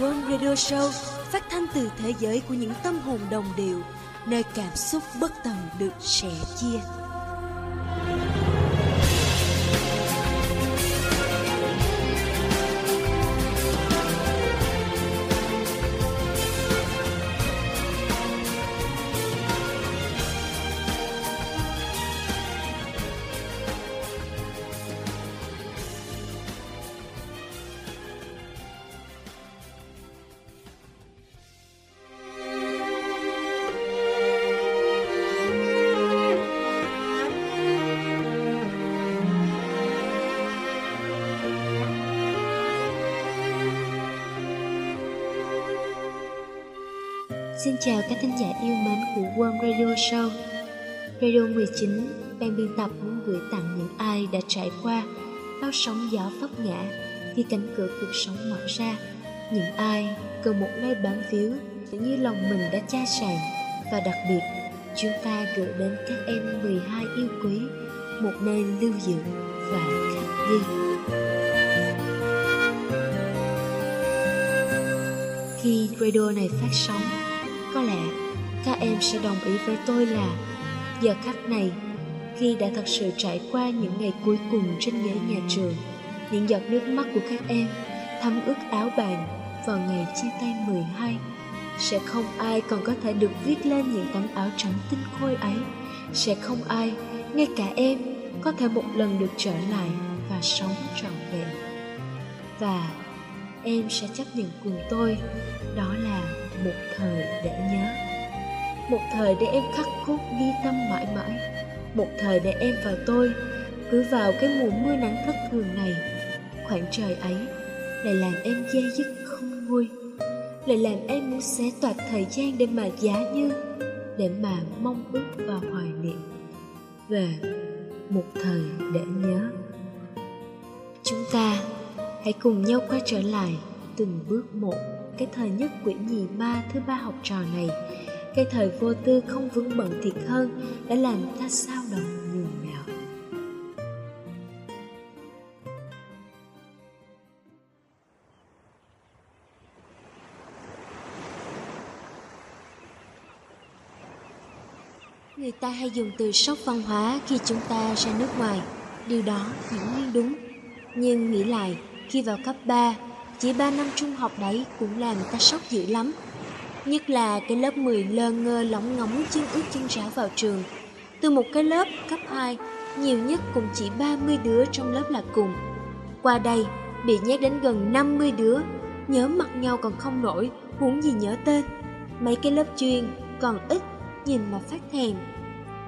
World Radio Show phát thanh từ thế giới của những tâm hồn đồng điệu, nơi cảm xúc bất tận được sẻ chia. Chào các thính giả yêu mến của World Radio Show. Radio 19 ban biên tập muốn gửi tặng những ai đã trải qua bao sóng gió vấp ngã khi cánh cửa cuộc sống mở ra. Những ai cần một nơi bám víu như lòng mình đã chai sàn và đặc biệt, chúng ta gửi đến các em 12 yêu quý một nơi lưu giữ và khắc ghi. Khi radio này phát sóng có lẽ các em sẽ đồng ý với tôi là giờ khắc này, khi đã thật sự trải qua những ngày cuối cùng trên ghế nhà trường, những giọt nước mắt của các em thấm ướt áo bàn vào ngày chia tay 12 sẽ không ai còn có thể được viết lên những tấm áo trắng tinh khôi ấy, sẽ không ai, ngay cả em, có thể một lần được trở lại và sống trọn vẹn. Và em sẽ chấp nhận cùng tôi, đó là một thời để nhớ. Một thời để em khắc cốt ghi tâm mãi mãi. Một thời để em và tôi cứ vào cái mùa mưa nắng thất thường này. Khoảng trời ấy lại làm em dây dứt không nguôi. Lại làm em muốn xé toạc thời gian để mà giá như, để mà mong ước và hoài niệm. Về một thời để nhớ. Chúng ta hãy cùng nhau quay trở lại từng bước một cái thời nhất quyển nhì ba thứ ba học trò này cái thời vô tư không vững bận thiệt hơn đã làm ta sao động nhường nào Người ta hay dùng từ sốc văn hóa khi chúng ta ra nước ngoài. Điều đó hiển nhiên đúng. Nhưng nghĩ lại, khi vào cấp 3, chỉ 3 năm trung học đấy cũng làm ta sốc dữ lắm. Nhất là cái lớp 10 lơ ngơ lóng ngóng chân ướt chân ráo vào trường. Từ một cái lớp cấp 2, nhiều nhất cũng chỉ 30 đứa trong lớp là cùng. Qua đây, bị nhét đến gần 50 đứa, nhớ mặt nhau còn không nổi, huống gì nhớ tên. Mấy cái lớp chuyên còn ít, nhìn mà phát thèm.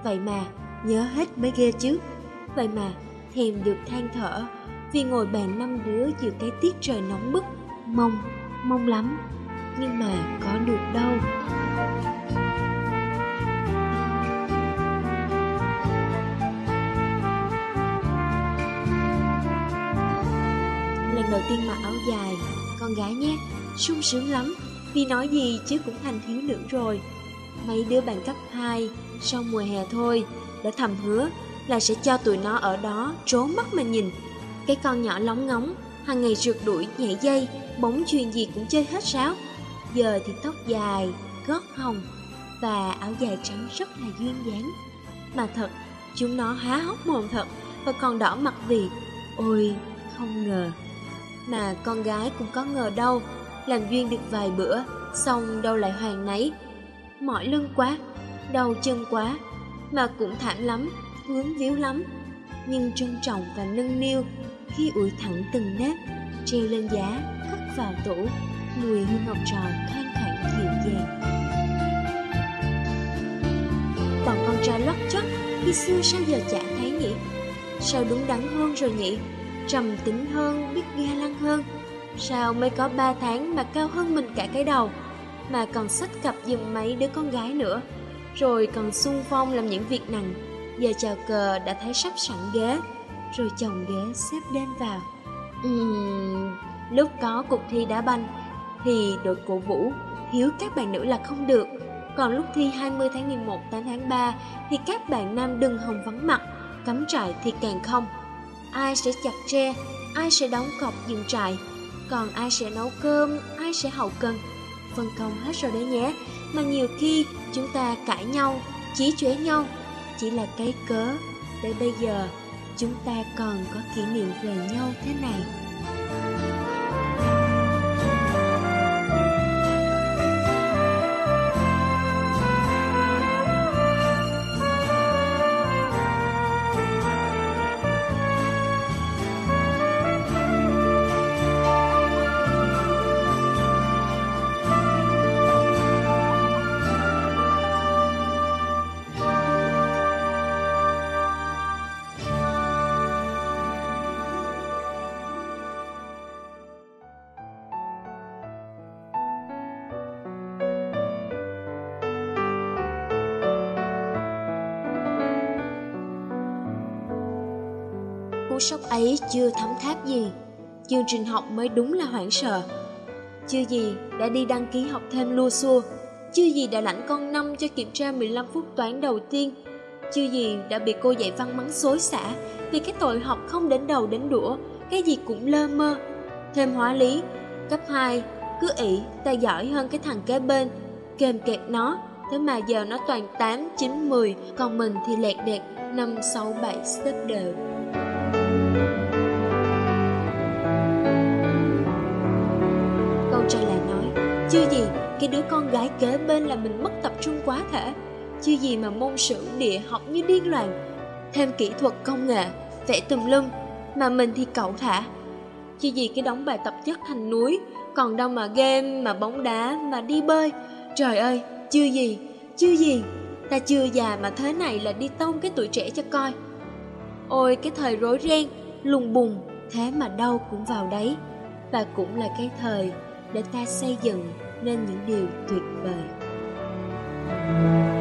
Vậy mà, nhớ hết mới ghê chứ. Vậy mà, thèm được than thở, vì ngồi bàn năm đứa giữa cái tiết trời nóng bức, mong, mong lắm, nhưng mà có được đâu. Lần đầu tiên mặc áo dài, con gái nhé, sung sướng lắm, vì nói gì chứ cũng thành thiếu nữ rồi. Mấy đứa bạn cấp 2, sau mùa hè thôi, đã thầm hứa là sẽ cho tụi nó ở đó trốn mắt mà nhìn. Cái con nhỏ lóng ngóng, hàng ngày rượt đuổi nhảy dây, bóng chuyền gì cũng chơi hết sáo. Giờ thì tóc dài, gót hồng và áo dài trắng rất là duyên dáng. Mà thật, chúng nó há hốc mồm thật và còn đỏ mặt vì, ôi, không ngờ. Mà con gái cũng có ngờ đâu, làm duyên được vài bữa, xong đâu lại hoàng nấy. Mỏi lưng quá, đau chân quá, mà cũng thảm lắm, vướng víu lắm. Nhưng trân trọng và nâng niu khi ủi thẳng từng nếp, treo lên giá, cất vào tủ, mùi hương ngọc trò thoang thoảng dịu dàng. Bọn con trai lót chót khi xưa sao giờ chả thấy nhỉ? Sao đúng đắn hơn rồi nhỉ? Trầm tính hơn, biết ga lăng hơn. Sao mới có ba tháng mà cao hơn mình cả cái đầu, mà còn sách cặp giùm mấy đứa con gái nữa, rồi còn xung phong làm những việc nặng. Giờ chào cờ đã thấy sắp sẵn ghế, rồi chồng ghế xếp đen vào. Uhm, lúc có cuộc thi đá banh thì đội cổ vũ hiếu các bạn nữ là không được. Còn lúc thi 20 tháng 11 8 tháng 3 thì các bạn nam đừng hồng vắng mặt, cắm trại thì càng không. Ai sẽ chặt tre, ai sẽ đóng cọc dựng trại. Còn ai sẽ nấu cơm, ai sẽ hậu cần Phân công hết rồi đấy nhé Mà nhiều khi chúng ta cãi nhau, chí chóe nhau Chỉ là cái cớ Để bây giờ chúng ta còn có kỷ niệm về nhau thế này. Ấy chưa thấm tháp gì chương trình học mới đúng là hoảng sợ. Chưa gì đã đi đăng ký học thêm lua xua chưa gì đã lãnh con năm cho kiểm tra 15 phút toán đầu tiên chưa gì đã bị cô dạy văn mắng xối xả vì cái tội học không đến đầu đến đũa cái gì cũng lơ mơ. Thêm hóa lý cấp 2 cứ ỷ ta giỏi hơn cái thằng kế bên kềm kẹt nó thế mà giờ nó toàn 8, 9, 10 còn mình thì lẹt đẹt 5, 6, 7 xếp đều Chưa gì, cái đứa con gái kế bên là mình mất tập trung quá thể. Chưa gì mà môn sử địa học như điên loạn Thêm kỹ thuật công nghệ, vẽ tùm lum Mà mình thì cậu thả. Chưa gì cái đóng bài tập chất thành núi Còn đâu mà game, mà bóng đá, mà đi bơi. Trời ơi, chưa gì, chưa gì Ta chưa già mà thế này là đi tông cái tuổi trẻ cho coi. Ôi cái thời rối ren, lùng bùng Thế mà đâu cũng vào đấy. Và cũng là cái thời để ta xây dựng nên những điều tuyệt vời. Có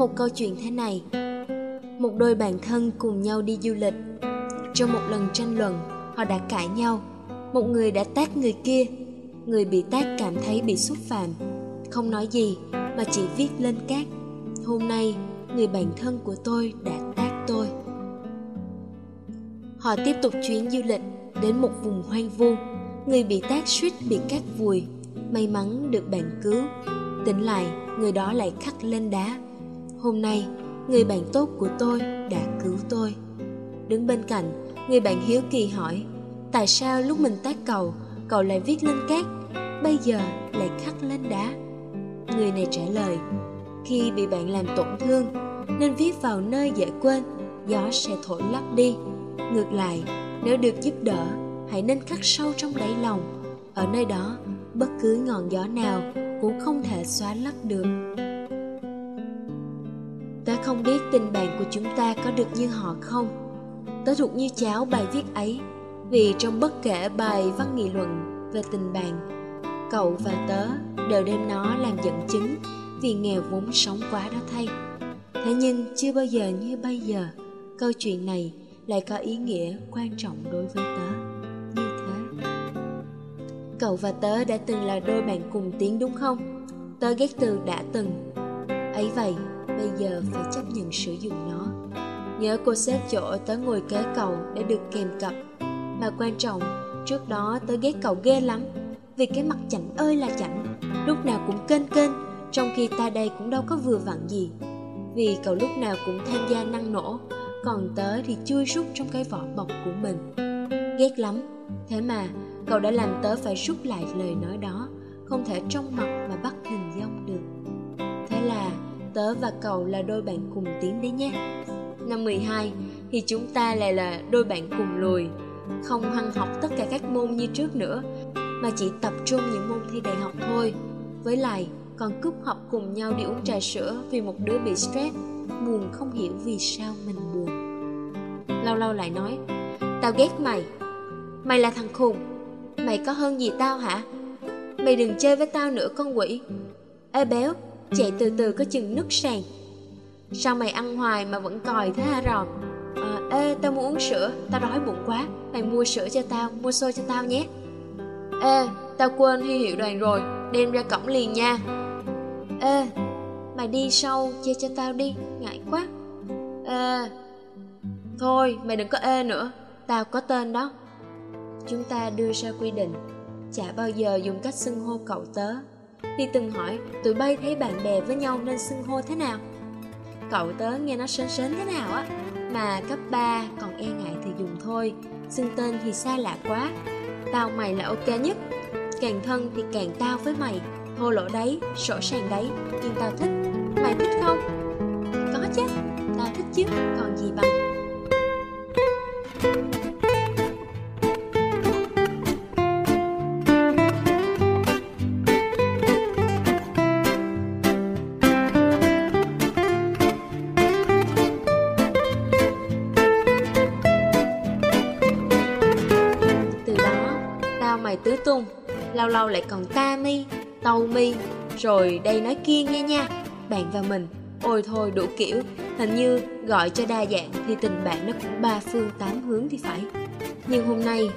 một câu chuyện thế này. Một đôi bạn thân cùng nhau đi du lịch. Trong một lần tranh luận, Họ đã cãi nhau. Một người đã tát người kia, Người bị tát cảm thấy bị xúc phạm. Không nói gì, Mà chỉ viết lên cát. Hôm nay, người bạn thân của tôi đã tát tôi. Họ tiếp tục chuyến du lịch Đến một vùng hoang vu. Người bị tát suýt bị cát vùi. May mắn được bạn cứu. Tỉnh lại, người đó lại khắc lên đá. Hôm nay, người bạn tốt của tôi đã cứu tôi. Đứng bên cạnh, người bạn hiếu kỳ hỏi, tại sao lúc mình tác cầu, cậu lại viết lên cát, bây giờ lại khắc lên đá? Người này trả lời, khi bị bạn làm tổn thương, nên viết vào nơi dễ quên, gió sẽ thổi lấp đi. Ngược lại, nếu được giúp đỡ, hãy nên khắc sâu trong đáy lòng. Ở nơi đó, bất cứ ngọn gió nào cũng không thể xóa lấp được ta không biết tình bạn của chúng ta có được như họ không. Tớ thuộc như cháo bài viết ấy, Vì trong bất kể bài văn nghị luận về tình bạn, Cậu và tớ đều đem nó làm dẫn chứng Vì nghèo vốn sống quá đó thay. Thế nhưng chưa bao giờ như bây giờ, Câu chuyện này lại có ý nghĩa quan trọng đối với tớ. Như thế. Cậu và tớ đã từng là đôi bạn cùng tiếng đúng không? Tớ ghét từ đã từng. Ấy vậy bây giờ phải chấp nhận sử dụng nó. Nhớ cô xếp chỗ tớ ngồi kế cầu để được kèm cặp. Mà quan trọng trước đó tớ ghét cậu ghê lắm vì cái mặt chảnh ơi là chảnh lúc nào cũng kênh kênh trong khi ta đây cũng đâu có vừa vặn gì. Vì cậu lúc nào cũng tham gia năng nổ còn tớ thì chui rút trong cái vỏ bọc của mình. Ghét lắm, thế mà cậu đã làm tớ phải rút lại lời nói đó, không thể trong mặt mà bắt hình dong tớ và cậu là đôi bạn cùng tiến đấy nhé. Năm 12 thì chúng ta lại là đôi bạn cùng lùi, không hăng học tất cả các môn như trước nữa, mà chỉ tập trung những môn thi đại học thôi. Với lại, còn cúp học cùng nhau đi uống trà sữa vì một đứa bị stress, buồn không hiểu vì sao mình buồn. Lâu lâu lại nói, tao ghét mày, mày là thằng khùng, mày có hơn gì tao hả? Mày đừng chơi với tao nữa con quỷ. Ê béo, chạy từ từ có chừng nứt sàn. Sao mày ăn hoài mà vẫn còi thế hả ròn? À, ê, tao muốn uống sữa, tao đói bụng quá, mày mua sữa cho tao, mua xôi cho tao nhé. Ê, tao quên huy hiệu đoàn rồi, đem ra cổng liền nha. Ê, mày đi sâu, chia cho tao đi, ngại quá. Ê, thôi, mày đừng có ê nữa, tao có tên đó. Chúng ta đưa ra quy định, chả bao giờ dùng cách xưng hô cậu tớ thì từng hỏi, tụi bay thấy bạn bè với nhau nên xưng hô thế nào? Cậu tớ nghe nó sến sến thế nào á, mà cấp 3 còn e ngại thì dùng thôi, xưng tên thì xa lạ quá. Tao mày là ok nhất, càng thân thì càng tao với mày, thô lỗ đấy, sổ sàng đấy, nhưng tao thích. Mày thích không? Có chứ, tao thích chứ, còn gì bằng. Từ lâu lại còn ta mi, tâu mi, rồi đây nói kia nghe nha, bạn và mình, ôi thôi đủ kiểu, hình như gọi cho đa dạng thì tình bạn nó cũng ba phương tám hướng thì phải. Nhưng hôm nay,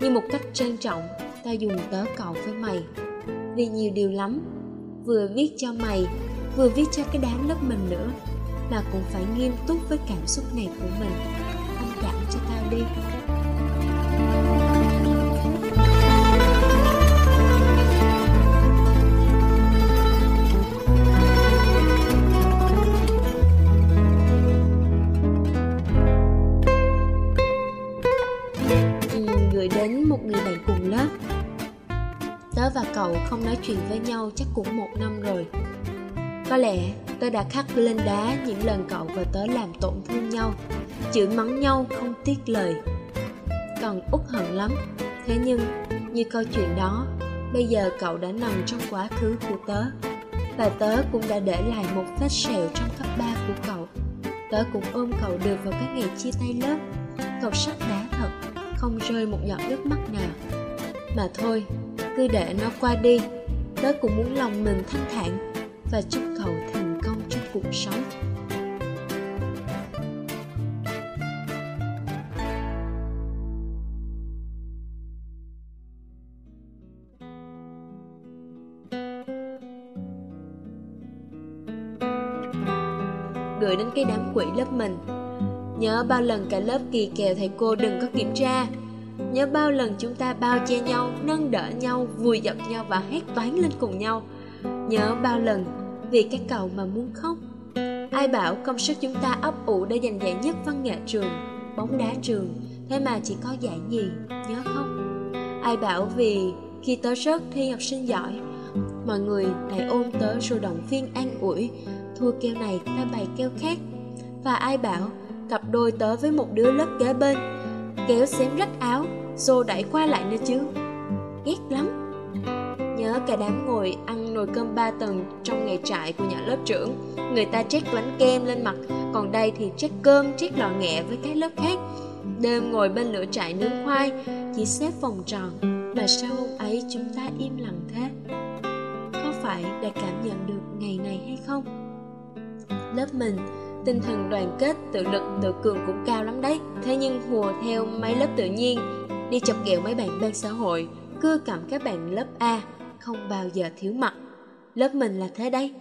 như một cách trang trọng, tao dùng tớ cầu với mày, vì nhiều điều lắm, vừa viết cho mày, vừa viết cho cái đám lớp mình nữa, mà cũng phải nghiêm túc với cảm xúc này của mình. Thông cảm cho tao đi. Chuyện với nhau chắc cũng một năm rồi. Có lẽ tôi đã khắc lên đá những lần cậu và tớ làm tổn thương nhau, chửi mắng nhau không tiếc lời. Còn út hận lắm. Thế nhưng, như câu chuyện đó, bây giờ cậu đã nằm trong quá khứ của tớ, và tớ cũng đã để lại một vết sẹo trong cấp 3 của cậu. Tớ cũng ôm cậu được vào cái ngày chia tay lớp. Cậu sắt đá thật, không rơi một giọt nước mắt nào. Mà thôi, cứ để nó qua đi tớ cũng muốn lòng mình thanh thản và chúc cậu thành công trong cuộc sống. Gửi đến cái đám quỷ lớp mình. Nhớ bao lần cả lớp kỳ kèo thầy cô đừng có kiểm tra nhớ bao lần chúng ta bao che nhau, nâng đỡ nhau, vùi dập nhau và hét toán lên cùng nhau. Nhớ bao lần, vì các cầu mà muốn khóc. Ai bảo công sức chúng ta ấp ủ để giành giải nhất văn nghệ trường, bóng đá trường, thế mà chỉ có giải nhì, nhớ không? Ai bảo vì khi tớ rớt thi học sinh giỏi, mọi người lại ôm tớ rồi động viên an ủi, thua keo này ta bày keo khác. Và ai bảo cặp đôi tớ với một đứa lớp kế bên kéo xém rách áo, xô đẩy qua lại nữa chứ. Ghét lắm. Nhớ cả đám ngồi ăn nồi cơm ba tầng trong ngày trại của nhà lớp trưởng. Người ta trét bánh kem lên mặt, còn đây thì trét cơm, trét lò nghẹ với các lớp khác. Đêm ngồi bên lửa trại nướng khoai, chỉ xếp vòng tròn mà sao hôm ấy chúng ta im lặng thế. Có phải đã cảm nhận được ngày này hay không? Lớp mình tinh thần đoàn kết, tự lực, tự cường cũng cao lắm đấy. Thế nhưng hùa theo mấy lớp tự nhiên, đi chọc ghẹo mấy bạn bên xã hội cưa cầm các bạn lớp a, không bao giờ thiếu mặt. Lớp mình là thế đấy.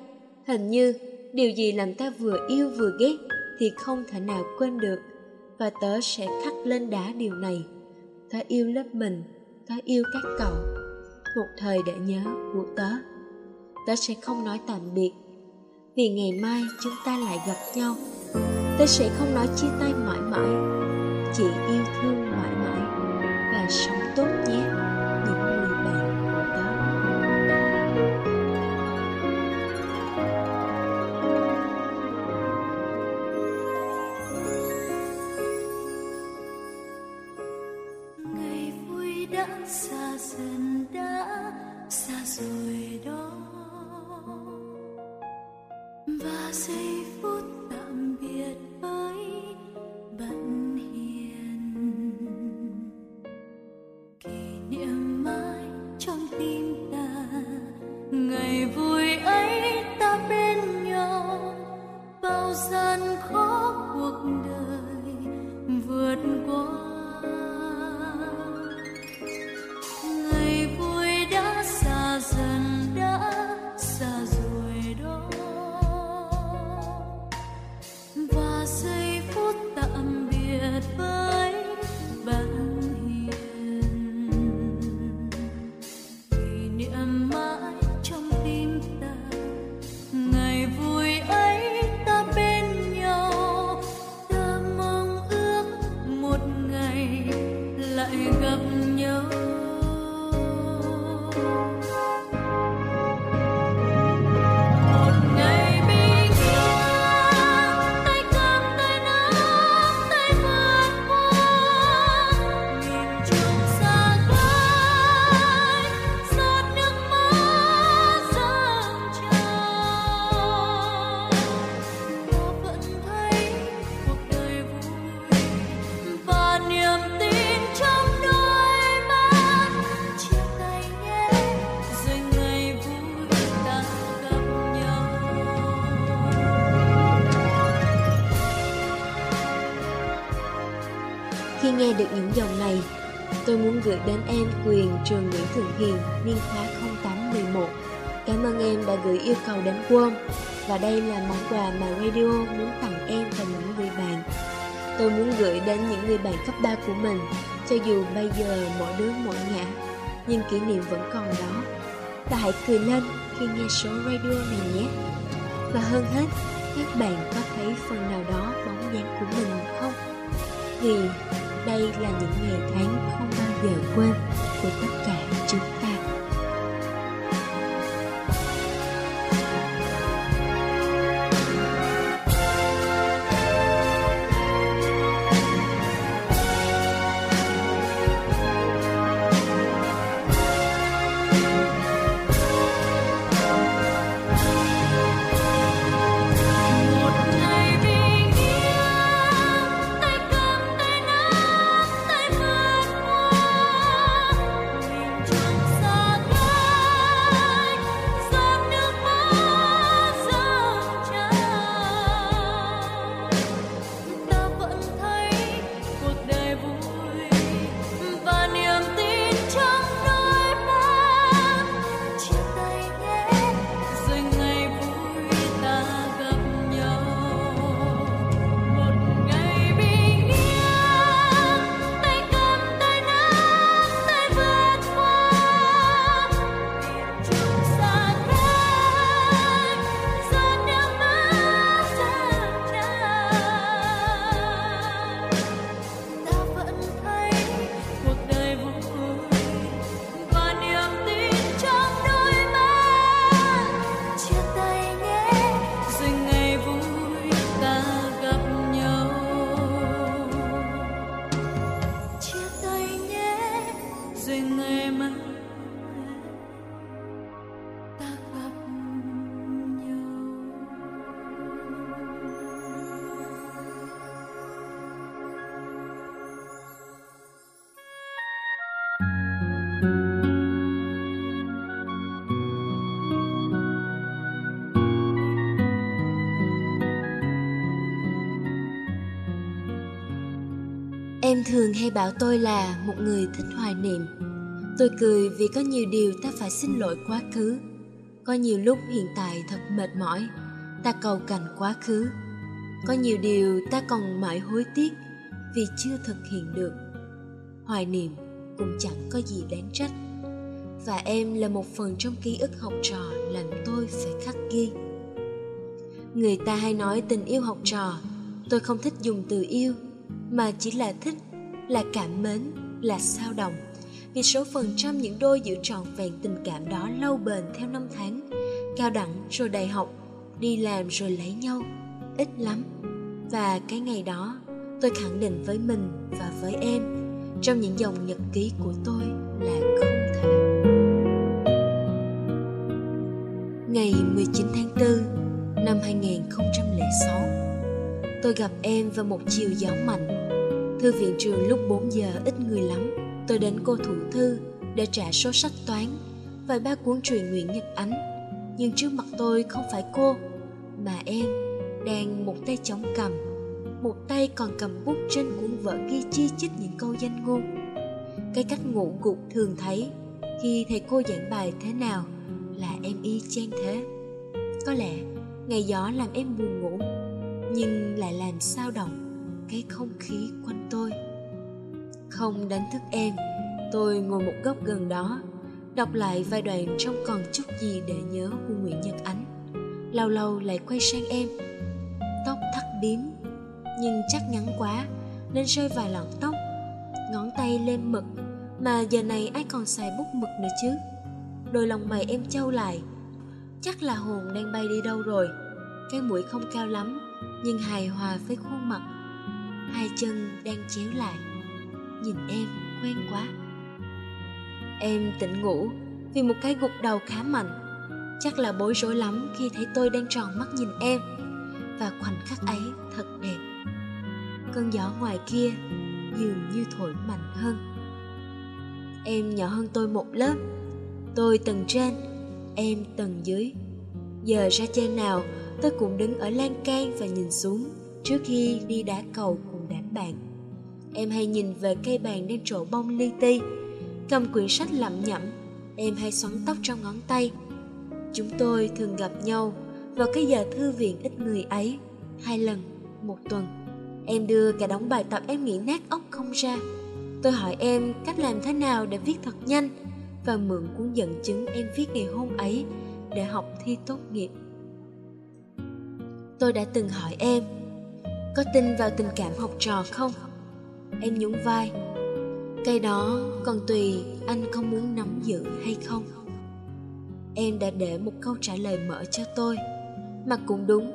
Hình như điều gì làm ta vừa yêu vừa ghét thì không thể nào quên được. Và tớ sẽ khắc lên đá điều này. Tớ yêu lớp mình, tớ yêu các cậu. Một thời để nhớ của tớ. Tớ sẽ không nói tạm biệt vì ngày mai chúng ta lại gặp nhau. Tôi sẽ không nói chia tay mãi mãi. Chỉ yêu thương mãi mãi và sống nghe được những dòng này, tôi muốn gửi đến em quyền trường Nguyễn Thượng Hiền niên khóa 0811. Cảm ơn em đã gửi yêu cầu đến Quân và đây là món quà mà radio muốn tặng em và những người bạn. Tôi muốn gửi đến những người bạn cấp 3 của mình, cho dù bây giờ mỗi đứa mỗi ngã, nhưng kỷ niệm vẫn còn đó. Và hãy cười lên khi nghe số radio này nhé. Và hơn hết, các bạn có thấy phần nào đó bóng dáng của mình không? Vì đây là những ngày tháng không bao giờ quên của tất cả Em thường hay bảo tôi là một người thích hoài niệm. Tôi cười vì có nhiều điều ta phải xin lỗi quá khứ. Có nhiều lúc hiện tại thật mệt mỏi, ta cầu cành quá khứ. Có nhiều điều ta còn mãi hối tiếc vì chưa thực hiện được. Hoài niệm cũng chẳng có gì đáng trách. Và em là một phần trong ký ức học trò làm tôi phải khắc ghi. Người ta hay nói tình yêu học trò, tôi không thích dùng từ yêu mà chỉ là thích là cảm mến là sao động vì số phần trăm những đôi giữ trọn vẹn tình cảm đó lâu bền theo năm tháng cao đẳng rồi đại học đi làm rồi lấy nhau ít lắm và cái ngày đó tôi khẳng định với mình và với em trong những dòng nhật ký của tôi là không thể. Ngày 19 tháng 4 năm 2006, tôi gặp em vào một chiều gió mạnh. Thư viện trường lúc 4 giờ ít người lắm. Tôi đến cô thủ thư để trả số sách toán và ba cuốn truyện Nguyễn Nhật Ánh. Nhưng trước mặt tôi không phải cô, mà em đang một tay chống cầm một tay còn cầm bút trên cuốn vở ghi chi chít những câu danh ngôn cái cách ngủ gục thường thấy khi thầy cô giảng bài thế nào là em y chang thế có lẽ ngày gió làm em buồn ngủ nhưng lại làm sao động cái không khí quanh tôi. Không đánh thức em, tôi ngồi một góc gần đó, đọc lại vài đoạn trong còn chút gì để nhớ của nguyễn nhật ánh. Lâu lâu lại quay sang em, tóc thắt bím, nhưng chắc ngắn quá, nên rơi vài lọn tóc, ngón tay lên mực, mà giờ này ai còn xài bút mực nữa chứ? Đôi lòng mày em trâu lại, chắc là hồn đang bay đi đâu rồi? Cái mũi không cao lắm, nhưng hài hòa với khuôn mặt hai chân đang chéo lại, nhìn em quen quá. Em tỉnh ngủ vì một cái gục đầu khá mạnh. Chắc là bối rối lắm khi thấy tôi đang tròn mắt nhìn em. Và khoảnh khắc ấy thật đẹp. Cơn gió ngoài kia dường như thổi mạnh hơn. Em nhỏ hơn tôi một lớp. Tôi tầng trên, em tầng dưới. Giờ ra chơi nào, tôi cũng đứng ở lan can và nhìn xuống trước khi đi đá cầu bạn. Em hay nhìn về cây bàn đang trổ bông li ti. Cầm quyển sách lẩm nhẩm, em hay xoắn tóc trong ngón tay. Chúng tôi thường gặp nhau vào cái giờ thư viện ít người ấy, hai lần, một tuần. Em đưa cả đống bài tập em nghĩ nát óc không ra. Tôi hỏi em cách làm thế nào để viết thật nhanh và mượn cuốn dẫn chứng em viết ngày hôm ấy để học thi tốt nghiệp. Tôi đã từng hỏi em có tin vào tình cảm học trò không? Em nhún vai. Cái đó còn tùy anh có muốn nắm giữ hay không. Em đã để một câu trả lời mở cho tôi. Mà cũng đúng,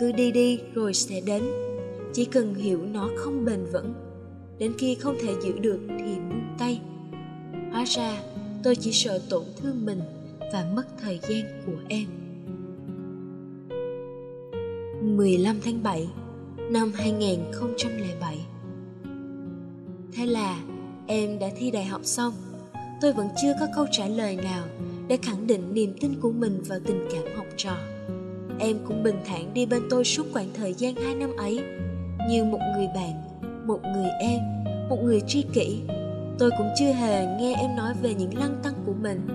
cứ đi đi rồi sẽ đến. Chỉ cần hiểu nó không bền vững, đến khi không thể giữ được thì buông tay. Hóa ra, tôi chỉ sợ tổn thương mình và mất thời gian của em. 15 tháng 7 năm 2007 Thế là em đã thi đại học xong. Tôi vẫn chưa có câu trả lời nào để khẳng định niềm tin của mình vào tình cảm học trò. Em cũng bình thản đi bên tôi suốt khoảng thời gian hai năm ấy. Như một người bạn, một người em, một người tri kỷ. Tôi cũng chưa hề nghe em nói về những lăng tăng của mình.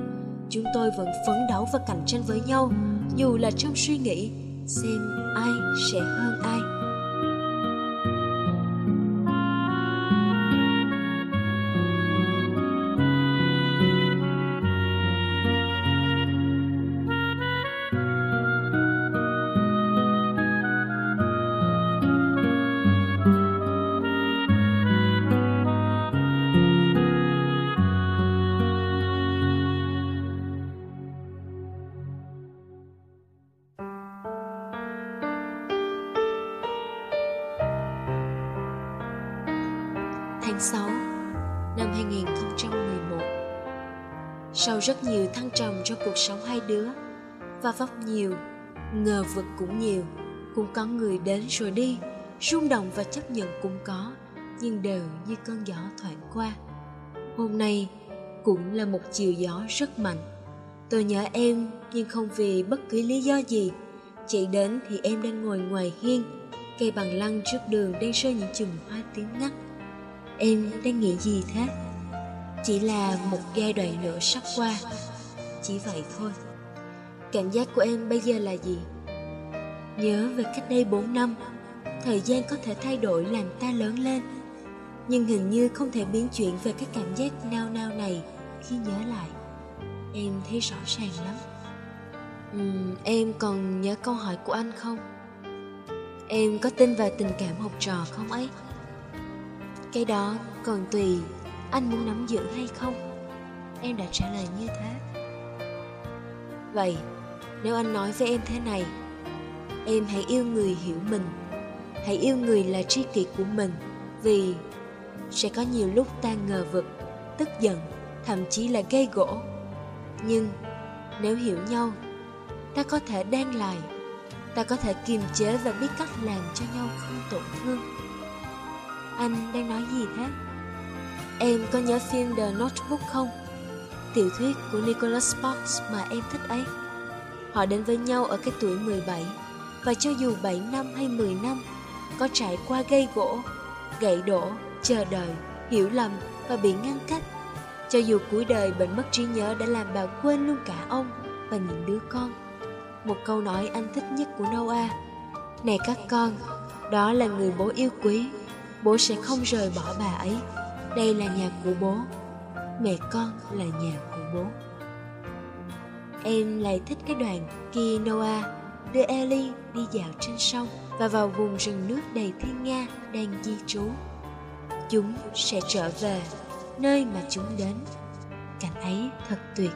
Chúng tôi vẫn phấn đấu và cạnh tranh với nhau, dù là trong suy nghĩ xem ai sẽ hơn ai. Rất nhiều thăng trầm trong cuộc sống hai đứa. Và vấp nhiều, ngờ vực cũng nhiều Cũng có người đến rồi đi. Rung động và chấp nhận cũng có Nhưng đều như cơn gió thoảng qua. Hôm nay cũng là một chiều gió rất mạnh. Tôi nhớ em nhưng không vì bất cứ lý do gì. Chạy đến thì em đang ngồi ngoài hiên Cây bằng lăng trước đường đang rơi những chùm hoa tím ngắt. Em đang nghĩ gì thế? Chỉ là một giai đoạn nữa sắp qua. Chỉ vậy thôi. Cảm giác của em bây giờ là gì? Nhớ về cách đây 4 năm thời gian có thể thay đổi làm ta lớn lên. Nhưng hình như không thể biến chuyển về cái cảm giác nao nao này khi nhớ lại. Em thấy rõ ràng lắm. Uhm, em còn nhớ câu hỏi của anh không? Em có tin vào tình cảm học trò không ấy? Cái đó còn tùy anh muốn nắm giữ hay không? Em đã trả lời như thế. Vậy, nếu anh nói với em thế này, em hãy yêu người hiểu mình. Hãy yêu người là tri kỷ của mình, vì sẽ có nhiều lúc ta ngờ vực, tức giận, thậm chí là gây gỗ. Nhưng nếu hiểu nhau, ta có thể đan lại, ta có thể kiềm chế và biết cách làm cho nhau không tổn thương. Anh đang nói gì thế? Em có nhớ phim The Notebook không? Tiểu thuyết của Nicholas Sparks mà em thích ấy. Họ đến với nhau ở cái tuổi 17 và cho dù 7 năm hay 10 năm, có trải qua gây gỗ, gãy đổ, chờ đợi, hiểu lầm và bị ngăn cách. Cho dù cuối đời bệnh mất trí nhớ đã làm bà quên luôn cả ông và những đứa con. Một câu nói anh thích nhất của Noah. Này các con, đó là người bố yêu quý. Bố sẽ không rời bỏ bà ấy đây là nhà của bố. Mẹ con là nhà của bố. Em lại thích cái đoạn khi Noah đưa Ellie đi dạo trên sông và vào vùng rừng nước đầy thiên nga đang di trú. Chúng sẽ trở về nơi mà chúng đến. Cảnh ấy thật tuyệt.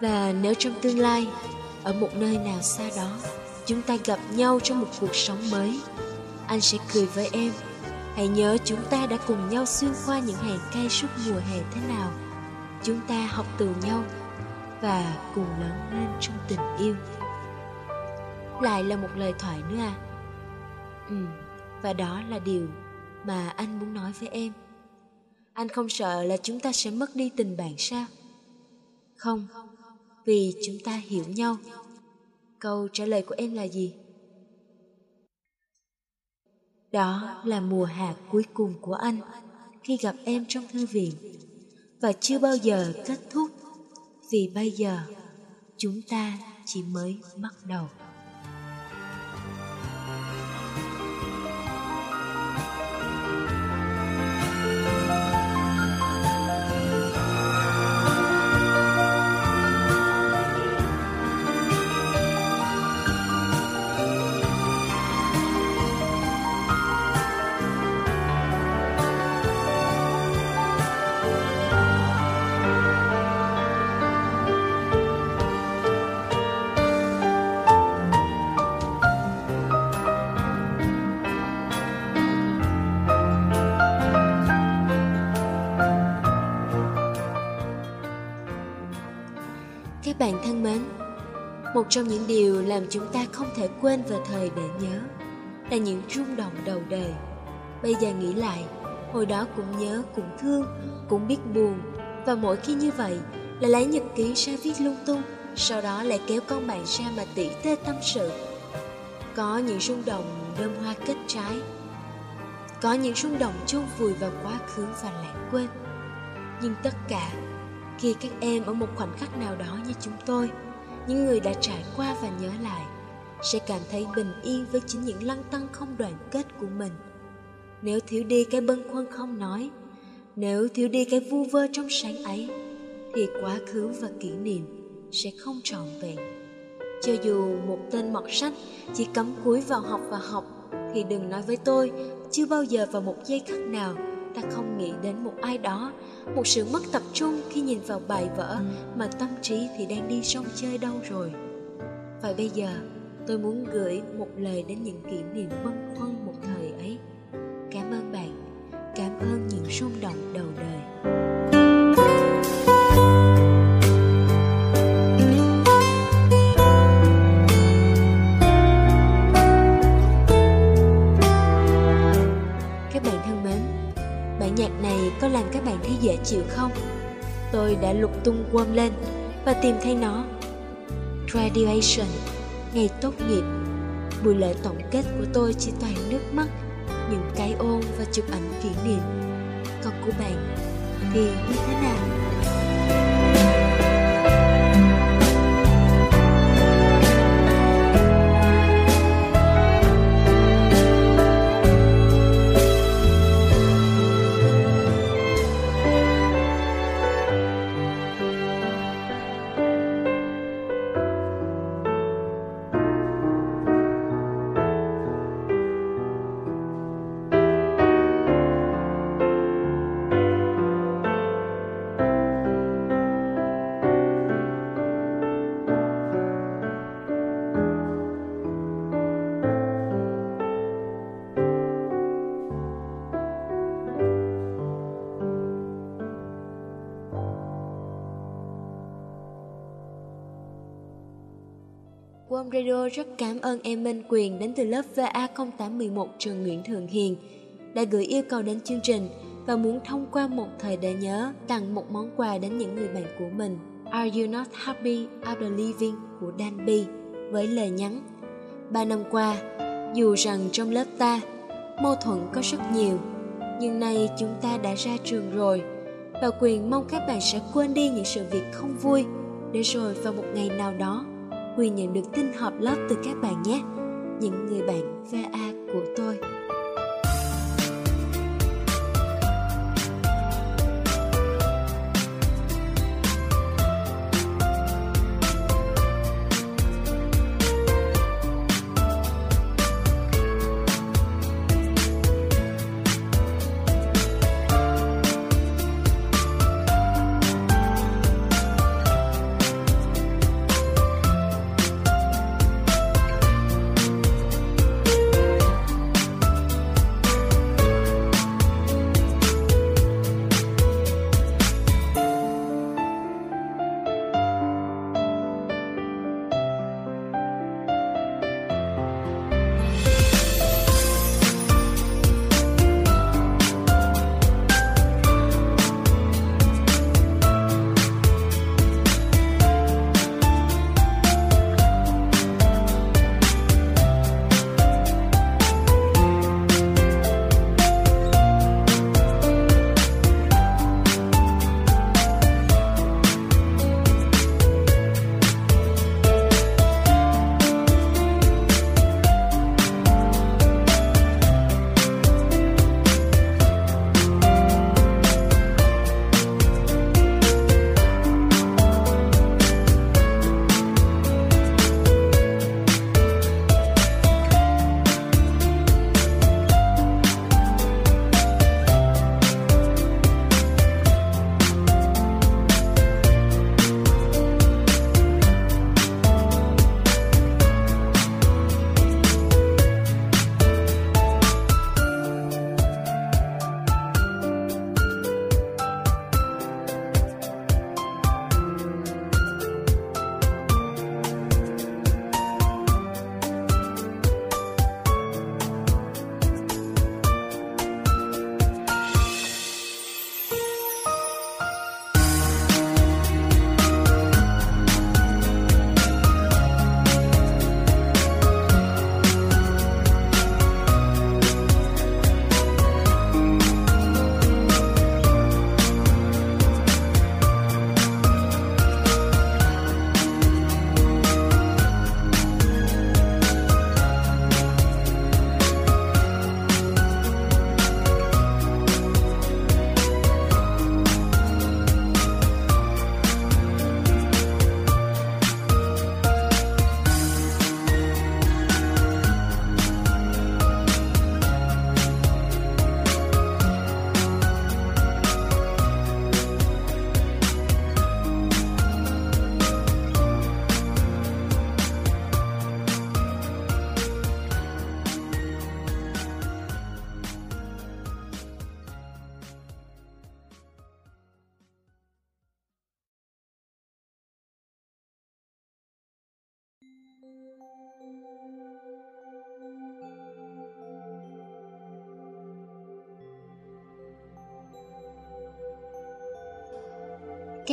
Và nếu trong tương lai, ở một nơi nào xa đó, chúng ta gặp nhau trong một cuộc sống mới, anh sẽ cười với em hãy nhớ chúng ta đã cùng nhau xuyên qua những hàng cây suốt mùa hè thế nào. Chúng ta học từ nhau và cùng lớn lên trong tình yêu. Lại là một lời thoại nữa à? Ừ và đó là điều mà anh muốn nói với em. Anh không sợ là chúng ta sẽ mất đi tình bạn sao? Không, vì chúng ta hiểu nhau. Câu trả lời của em là gì? Đó là mùa hạ cuối cùng của anh khi gặp em trong thư viện. Và chưa bao giờ kết thúc, vì bây giờ chúng ta chỉ mới bắt đầu. Một trong những điều làm chúng ta không thể quên về thời để nhớ là những rung động đầu đời. Bây giờ nghĩ lại, hồi đó cũng nhớ, cũng thương, cũng biết buồn và mỗi khi như vậy là lấy nhật ký ra viết lung tung, sau đó lại kéo con bạn ra mà tỉ tê tâm sự. Có những rung động đơm hoa kết trái, có những rung động chôn vùi vào quá khứ và lãng quên. Nhưng tất cả khi các em ở một khoảnh khắc nào đó như chúng tôi những người đã trải qua và nhớ lại sẽ cảm thấy bình yên với chính những lăng tăng không đoàn kết của mình. Nếu thiếu đi cái bâng khuâng không nói, nếu thiếu đi cái vu vơ trong sáng ấy, thì quá khứ và kỷ niệm sẽ không trọn vẹn. Cho dù một tên mọt sách chỉ cắm cúi vào học và học, thì đừng nói với tôi, chưa bao giờ vào một giây khắc nào ta không nghĩ đến một ai đó. Một sự mất tập trung khi nhìn vào bài vở mà tâm trí thì đang đi sông chơi đâu rồi. Và bây giờ, tôi muốn gửi một lời đến những kỷ niệm bâng khuâng một thời ấy. Cảm ơn bạn. Cảm ơn những rung động đầu đời. Chịu không? Tôi đã lục tung quơm lên và tìm thấy nó. Graduation ngày tốt nghiệp. Buổi lễ tổng kết của tôi chỉ toàn nước mắt, những cái ôn và chụp ảnh kỷ niệm. Còn của bạn thì như thế nào? Bom Radio rất cảm ơn em Minh Quyền đến từ lớp VA0811 trường Nguyễn Thường Hiền đã gửi yêu cầu đến chương trình và muốn thông qua một thời để nhớ tặng một món quà đến những người bạn của mình. Are you not happy after leaving của Dan B với lời nhắn Ba năm qua, dù rằng trong lớp ta mâu thuẫn có rất nhiều, nhưng nay chúng ta đã ra trường rồi và quyền mong các bạn sẽ quên đi những sự việc không vui để rồi vào một ngày nào đó huy nhận được tin họp lớp từ các bạn nhé. Những người bạn va của tôi.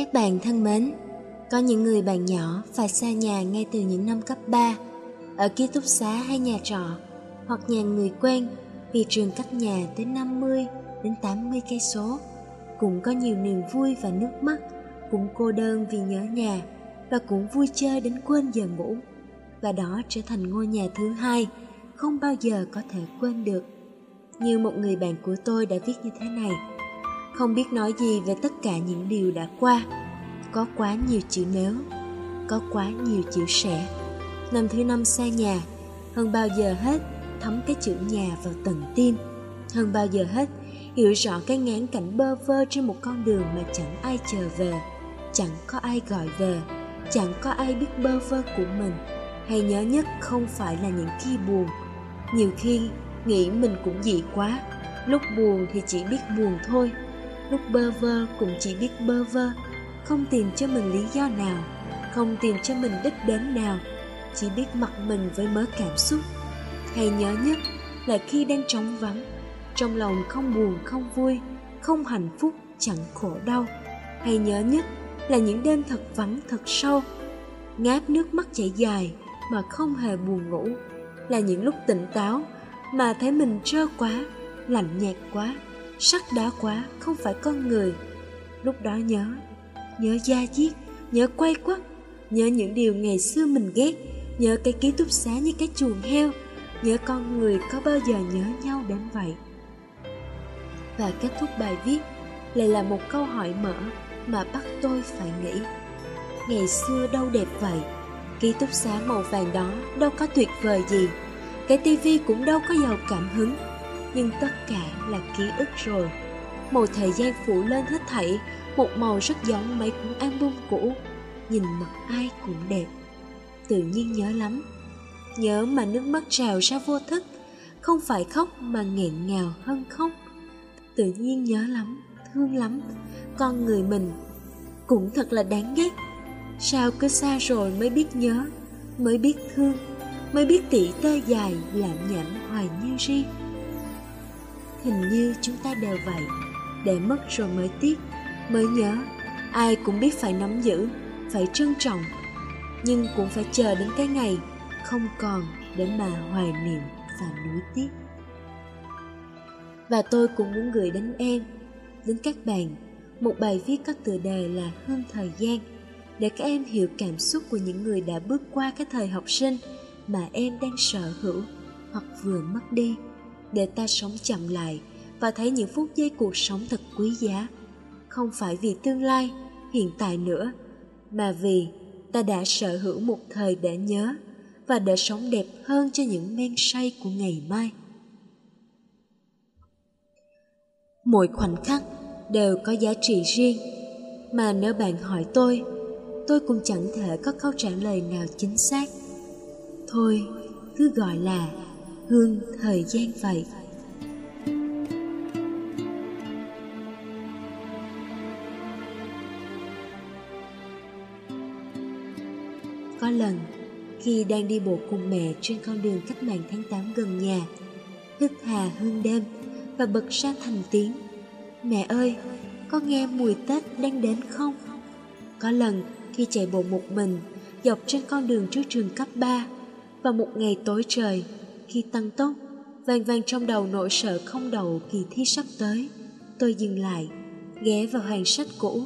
Các bạn thân mến, có những người bạn nhỏ phải xa nhà ngay từ những năm cấp 3, ở ký túc xá hay nhà trọ, hoặc nhà người quen vì trường cách nhà tới 50 đến 80 cây số. Cũng có nhiều niềm vui và nước mắt, cũng cô đơn vì nhớ nhà và cũng vui chơi đến quên giờ ngủ. Và đó trở thành ngôi nhà thứ hai, không bao giờ có thể quên được. Như một người bạn của tôi đã viết như thế này – không biết nói gì về tất cả những điều đã qua. Có quá nhiều chữ nếu có quá nhiều chữ sẽ năm thứ năm xa nhà, hơn bao giờ hết, thấm cái chữ nhà vào tận tim. Hơn bao giờ hết, hiểu rõ cái ngán cảnh bơ vơ trên một con đường mà chẳng ai chờ về. Chẳng có ai gọi về, chẳng có ai biết bơ vơ của mình. Hay nhớ nhất không phải là những khi buồn. Nhiều khi nghĩ mình cũng dị quá, lúc buồn thì chỉ biết buồn thôi lúc bơ vơ cũng chỉ biết bơ vơ, không tìm cho mình lý do nào, không tìm cho mình đích đến nào, chỉ biết mặc mình với mớ cảm xúc. Hay nhớ nhất là khi đang trống vắng, trong lòng không buồn, không vui, không hạnh phúc, chẳng khổ đau. Hay nhớ nhất là những đêm thật vắng, thật sâu, ngáp nước mắt chảy dài mà không hề buồn ngủ, là những lúc tỉnh táo mà thấy mình trơ quá, lạnh nhạt quá sắt đá quá, không phải con người. Lúc đó nhớ nhớ da diết, nhớ quay quắt, nhớ những điều ngày xưa mình ghét, nhớ cái ký túc xá như cái chuồng heo, nhớ con người có bao giờ nhớ nhau đến vậy. Và kết thúc bài viết lại là một câu hỏi mở mà bắt tôi phải nghĩ. Ngày xưa đâu đẹp vậy? Ký túc xá màu vàng đó đâu có tuyệt vời gì. Cái tivi cũng đâu có giàu cảm hứng nhưng tất cả là ký ức rồi. Một thời gian phủ lên hết thảy, một màu rất giống mấy cuốn album cũ. Nhìn mặt ai cũng đẹp. Tự nhiên nhớ lắm. Nhớ mà nước mắt trào ra vô thức. Không phải khóc mà nghẹn ngào hơn khóc. Tự nhiên nhớ lắm, thương lắm. Con người mình cũng thật là đáng ghét. Sao cứ xa rồi mới biết nhớ, mới biết thương, mới biết tỉ tê dài, lạm nhảm hoài như riêng hình như chúng ta đều vậy. Để mất rồi mới tiếc, mới nhớ. Ai cũng biết phải nắm giữ, phải trân trọng. Nhưng cũng phải chờ đến cái ngày không còn để mà hoài niệm và nuối tiếc. Và tôi cũng muốn gửi đến em, đến các bạn, một bài viết có tựa đề là hương thời gian, để các em hiểu cảm xúc của những người đã bước qua cái thời học sinh mà em đang sở hữu hoặc vừa mất đi để ta sống chậm lại và thấy những phút giây cuộc sống thật quý giá. Không phải vì tương lai, hiện tại nữa, mà vì ta đã sở hữu một thời để nhớ và để sống đẹp hơn cho những men say của ngày mai. Mỗi khoảnh khắc đều có giá trị riêng, mà nếu bạn hỏi tôi tôi cũng chẳng thể có câu trả lời nào chính xác. Thôi, cứ gọi là hương thời gian vậy. Có lần, khi đang đi bộ cùng mẹ trên con đường cách mạng tháng 8 gần nhà hít hà hương đêm và bật ra thành tiếng, mẹ ơi, có nghe mùi tết đang đến không? Có lần, khi chạy bộ một mình, dọc trên con đường trước trường cấp 3 vào một ngày tối trời khi tăng tốc, vang vang trong đầu nỗi sợ không đầu kỳ thi sắp tới. Tôi dừng lại, ghé vào hàng sách cũ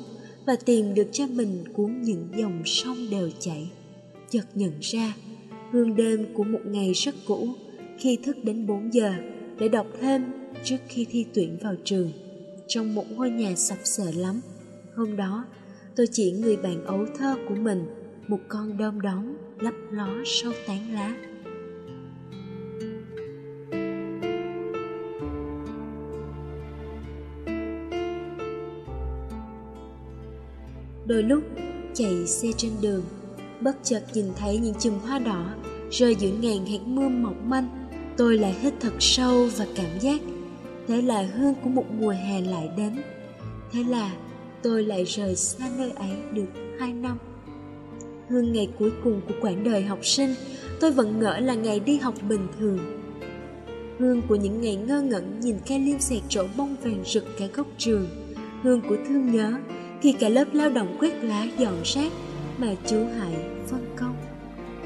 và tìm được cho mình cuốn những dòng sông đều chảy. Chợt nhận ra, hương đêm của một ngày rất cũ, khi thức đến 4 giờ, để đọc thêm trước khi thi tuyển vào trường. Trong một ngôi nhà sập sệ lắm, hôm đó, tôi chỉ người bạn ấu thơ của mình, một con đom đóm lấp ló sau tán lá. Đôi lúc, chạy xe trên đường, bất chợt nhìn thấy những chùm hoa đỏ rơi giữa ngàn hạt mưa mỏng manh. Tôi lại hít thật sâu và cảm giác thế là hương của một mùa hè lại đến. Thế là tôi lại rời xa nơi ấy được hai năm. Hương ngày cuối cùng của quãng đời học sinh, tôi vẫn ngỡ là ngày đi học bình thường. Hương của những ngày ngơ ngẩn nhìn cây liêu xẹt trổ bông vàng rực cả góc trường. Hương của thương nhớ khi cả lớp lao động quét lá dọn rác mà chú Hải phân công.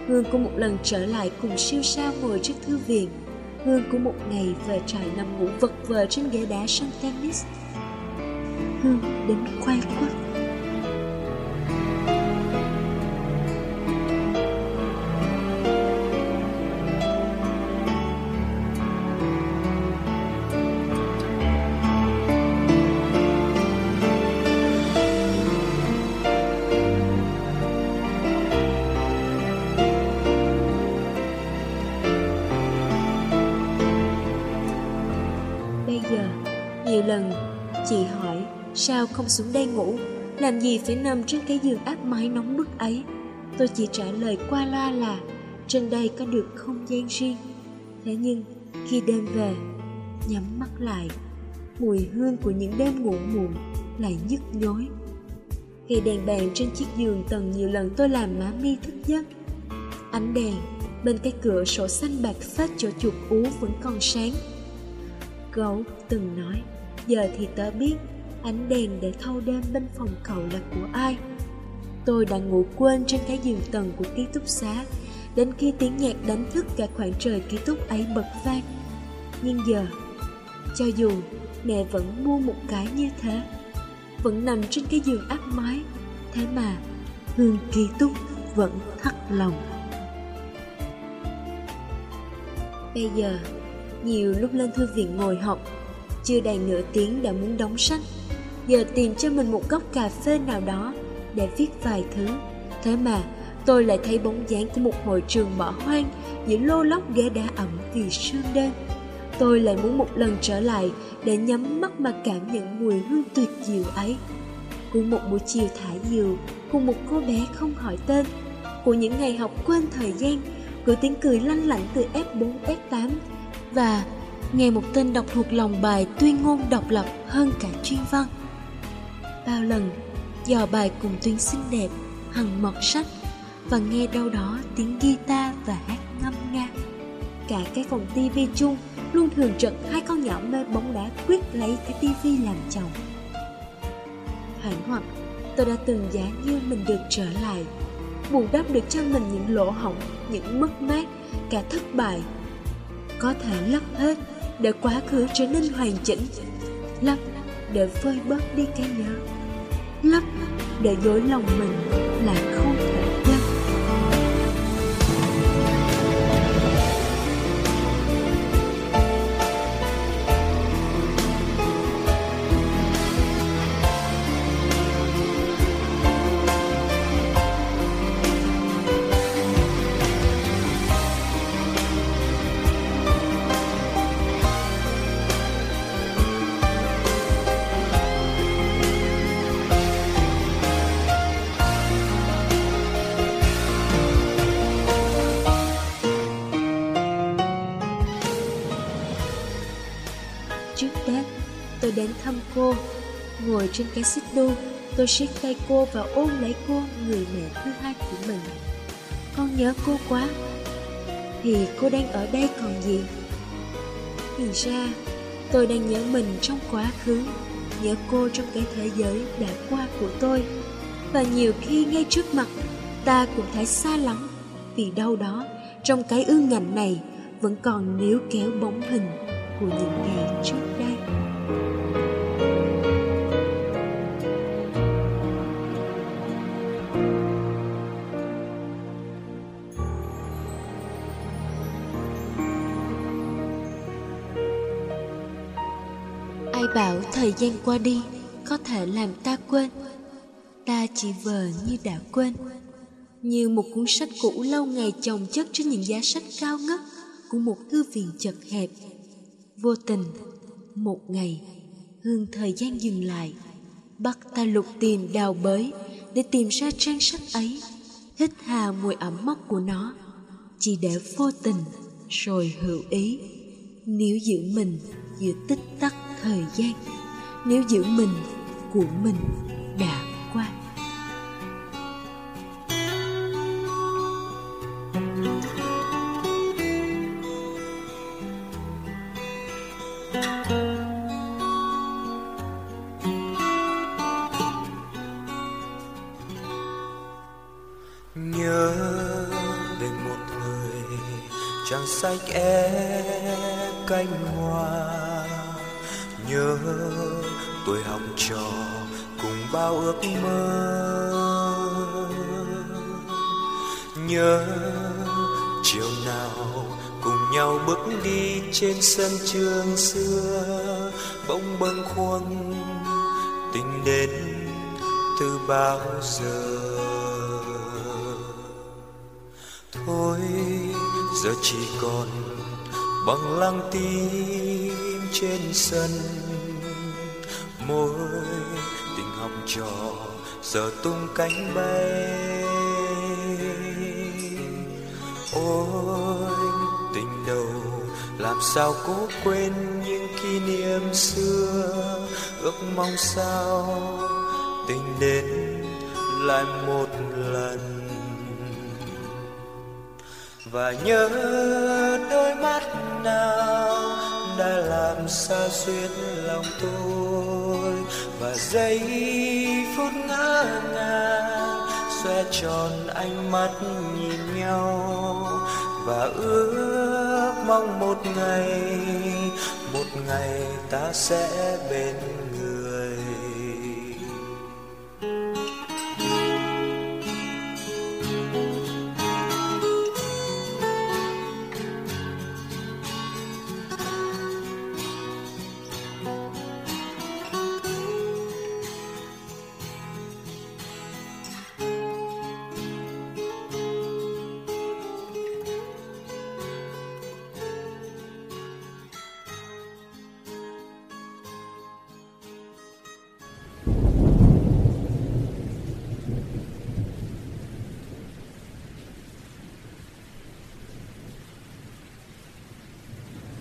Hương cũng một lần trở lại cùng siêu sao ngồi trước thư viện. Hương cũng một ngày về trại nằm ngủ vật vờ trên ghế đá sân tennis. Hương đến khoai quất Nhiều lần. Chị hỏi sao không xuống đây ngủ? Làm gì phải nằm trên cái giường áp mái nóng bức ấy? Tôi chỉ trả lời qua loa là Trên đây có được không gian riêng? Thế nhưng khi đêm về Nhắm mắt lại Mùi hương của những đêm ngủ muộn Lại nhức nhối. Cây đèn bàn trên chiếc giường tầng nhiều lần tôi làm má mi thức giấc Ánh đèn bên cái cửa sổ xanh bạc phát chỗ chuột ú vẫn còn sáng. Gấu từng nói, giờ thì tớ biết ánh đèn để thâu đêm bên phòng cậu là của ai. Tôi đã ngủ quên trên cái giường tầng của ký túc xá, đến khi tiếng nhạc đánh thức cả khoảng trời ký túc ấy bật vang. Nhưng giờ, cho dù mẹ vẫn mua một cái như thế, vẫn nằm trên cái giường áp mái, thế mà hương ký túc vẫn thắt lòng. Bây giờ, nhiều lúc lên thư viện ngồi học, chưa đầy nửa tiếng đã muốn đóng sách. Giờ tìm cho mình một góc cà phê nào đó để viết vài thứ. Thế mà, tôi lại thấy bóng dáng của một hội trường bỏ hoang giữa lô lóc ghế đá ẩm vì sương đêm. Tôi lại muốn một lần trở lại để nhắm mắt mà cảm nhận mùi hương tuyệt diệu ấy. Của một buổi chiều thả diều cùng một cô bé không hỏi tên, của những ngày học quên thời gian của tiếng cười lanh lảnh từ F4, F8 và nghe một tên đọc thuộc lòng bài tuyên ngôn độc lập hơn cả chuyên văn. Bao lần dò bài cùng tuyến xinh đẹp, hằng mọt sách và nghe đâu đó tiếng guitar và hát ngâm nga. Cả cái phòng tivi chung luôn thường trực hai con nhỏ mê bóng đá quyết lấy cái tivi làm chồng. hoảng hoặc tôi đã từng giá như mình được trở lại bù đắp được cho mình những lỗ hổng những mất mát cả thất bại có thể lấp hết để quá khứ trở nên hoàn chỉnh. Lấp để phơi bớt đi cái nhớ. Lấp để dối lòng mình là không thể Ngồi trên cái xích đu, tôi siết tay cô và ôm lấy cô, người mẹ thứ hai của mình. Con nhớ cô quá. Thì cô đang ở đây còn gì? Thì ra, tôi đang nhớ mình trong quá khứ, nhớ cô trong cái thế giới đã qua của tôi. Và nhiều khi ngay trước mặt, ta cũng thấy xa lắm, vì đâu đó, trong cái ương ngạnh này, vẫn còn níu kéo bóng hình của những ngày trước đây thời gian qua đi, có thể làm ta quên. Ta chỉ vờ như đã quên. Như một cuốn sách cũ lâu ngày chồng chất trên những giá sách cao ngất của một thư viện chật hẹp. Vô tình, một ngày, hương thời gian dừng lại. Bắt ta lục tìm đào bới để tìm ra trang sách ấy. Hít hà mùi ẩm mốc của nó. Chỉ để vô tình, rồi hữu ý. Nếu giữ mình giữa tích tắc thời gian nếu giữ mình của mình đã nhớ tuổi học trò cùng bao ước mơ. Nhớ chiều nào cùng nhau bước đi trên sân trường xưa, bỗng bâng khuâng tình đến từ bao giờ. Thôi giờ chỉ còn bằng lăng tim trên sân. Môi tình học trò, giờ tung cánh bay. Ôi, tình đầu làm sao cố quên những kỷ niệm xưa. Ước mong sao tình đến lại một lần. Và nhớ đôi mắt nào đã làm xa xuyên lòng tôi, và giây phút ngỡ ngàng xoe tròn ánh mắt nhìn nhau, và ước mong một ngày một ngày ta sẽ bên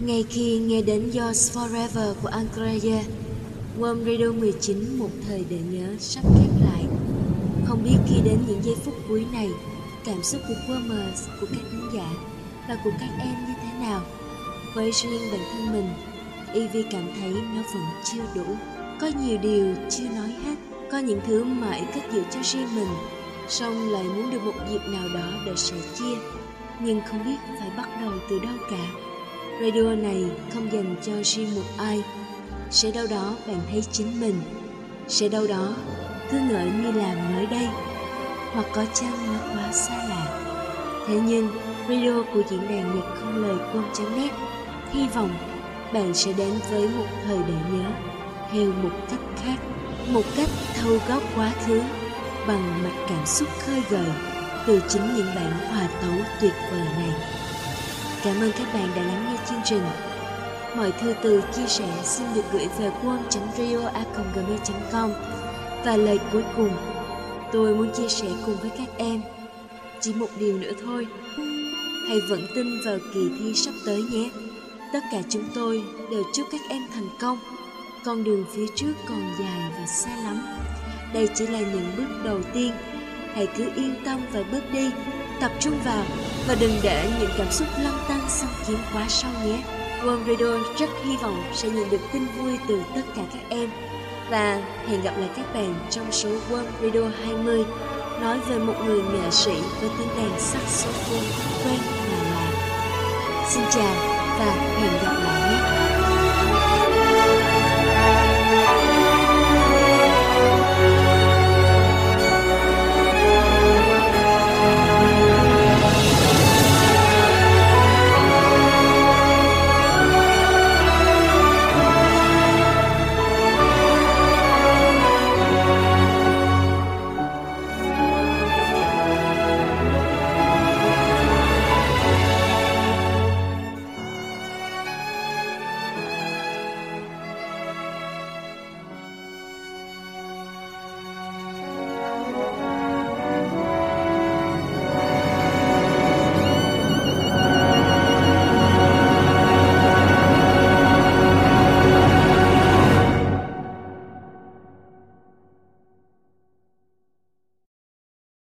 Ngay khi nghe đến Yours Forever của Andrea, Worm Radio 19 một thời để nhớ sắp khép lại. Không biết khi đến những giây phút cuối này, cảm xúc của Wormers, của các khán giả và của các em như thế nào? Với riêng bản thân mình, Evie cảm thấy nó vẫn chưa đủ. Có nhiều điều chưa nói hết, có những thứ mãi cất giữ cho riêng mình, song lại muốn được một dịp nào đó để sẻ chia, nhưng không biết phải bắt đầu từ đâu cả Radio này không dành cho riêng một ai. Sẽ đâu đó bạn thấy chính mình. Sẽ đâu đó cứ ngỡ như là mới đây, Hoặc có chăng nó quá xa lạ. Thế nhưng, radio của diễn đàn nhật không lời quân.net Hy vọng bạn sẽ đến với một thời để nhớ, Theo một cách khác, Một cách thâu góp quá khứ, Bằng mạch cảm xúc khơi gợi Từ chính những bản hòa tấu tuyệt vời này. Cảm ơn các bạn đã lắng nghe chương trình. Mọi thư từ chia sẻ xin được gửi về quang.rio.gmail.com Và lời cuối cùng, tôi muốn chia sẻ cùng với các em chỉ một điều nữa thôi. Hãy vẫn tin vào kỳ thi sắp tới nhé. Tất cả chúng tôi đều chúc các em thành công. Con đường phía trước còn dài và xa lắm. Đây chỉ là những bước đầu tiên. Hãy cứ yên tâm và bước đi tập trung vào và đừng để những cảm xúc lăng tăng xâm chiếm quá sâu nhé. World Radio rất hy vọng sẽ nhận được tin vui từ tất cả các em và hẹn gặp lại các bạn trong số World Radio 20 nói về một người nghệ sĩ với tiếng đàn saxophone quen mà lạ. Xin chào và hẹn gặp lại nhé.